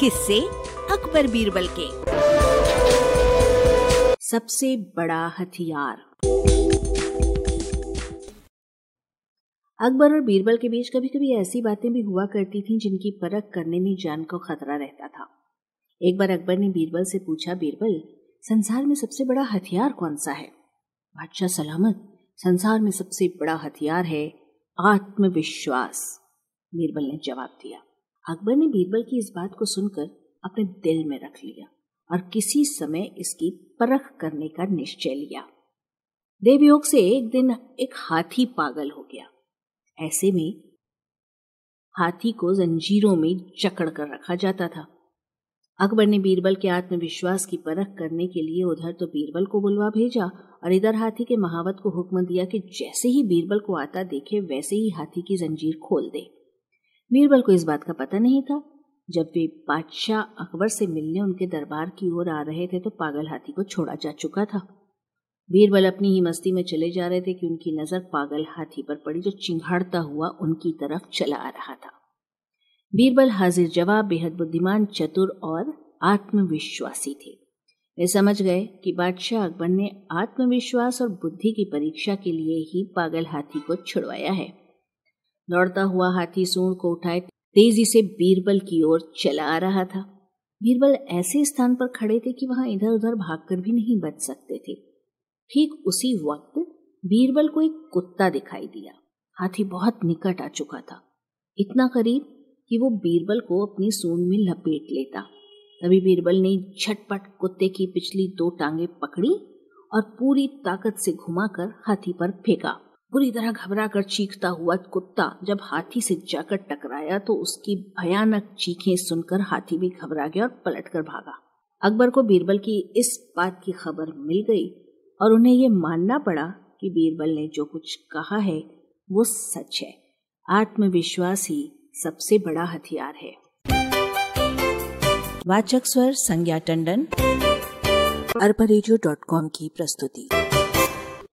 किससे अकबर बीरबल के। सबसे बड़ा हथियार। अकबर और बीरबल के बीच कभी कभी ऐसी बातें भी हुआ करती थीं जिनकी परख करने में जान को खतरा रहता था। एक बार अकबर ने बीरबल से पूछा, बीरबल, संसार में सबसे बड़ा हथियार कौन सा है? बादशाह सलामत, संसार में सबसे बड़ा हथियार है आत्मविश्वास, बीरबल ने जवाब दिया। अकबर ने बीरबल की इस बात को सुनकर अपने दिल में रख लिया और किसी समय इसकी परख करने का निश्चय लिया। देवयोग से एक दिन एक हाथी पागल हो गया। ऐसे में हाथी को जंजीरों में जकड़ कर रखा जाता था। अकबर ने बीरबल के आत्मविश्वास की परख करने के लिए उधर तो बीरबल को बुलवा भेजा और इधर हाथी के महावत को हुक्म दिया कि जैसे ही बीरबल को आता देखे, वैसे ही हाथी की जंजीर खोल दे। बीरबल को इस बात का पता नहीं था। जब वे बादशाह अकबर से मिलने उनके दरबार की ओर आ रहे थे तो पागल हाथी को छोड़ा जा चुका था। बीरबल अपनी ही मस्ती में चले जा रहे थे कि उनकी नज़र पागल हाथी पर पड़ी जो चिंघाड़ता हुआ उनकी तरफ़ चला आ रहा था। बीरबल हाजिर जवाब, बेहद बुद्धिमान, चतुर और आत्मविश्वासी थे। वे समझ गए कि बादशाह अकबर ने आत्मविश्वास और बुद्धि की परीक्षा के लिए ही पागल हाथी को छुड़वाया है। दौड़ता हुआ हाथी सूंड को उठाए, तेज़ी से बीरबल की ओर चला आ रहा था। बीरबल ऐसे स्थान पर खड़े थे कि वहाँ इधर उधर भागकर भी नहीं बच सकते थे। ठीक उसी वक्त बीरबल को एक कुत्ता दिखाई दिया। हाथी बहुत निकट आ चुका था। इतना करीब कि वो बीरबल को अपनी सूंड में लपेट लेता। तभी बीरबल ने झटपट कुत्ते की पिछली दो टांगे पकड़ी और पूरी ताकत से घुमाकर हाथी पर फेंका। बुरी तरह घबरा कर चीखता हुआ कुत्ता जब हाथी से जाकर टकराया तो उसकी भयानक चीखें सुनकर हाथी भी घबरा गया और पलट कर भागा। अकबर को बीरबल की इस बात की खबर मिल गई और उन्हें यह मानना पड़ा कि बीरबल ने जो कुछ कहा है, वो सच है। आत्मविश्वास ही सबसे बड़ा हथियार है। वाचक स्वर संज्ञा टंडन। अरबा की प्रस्तुति।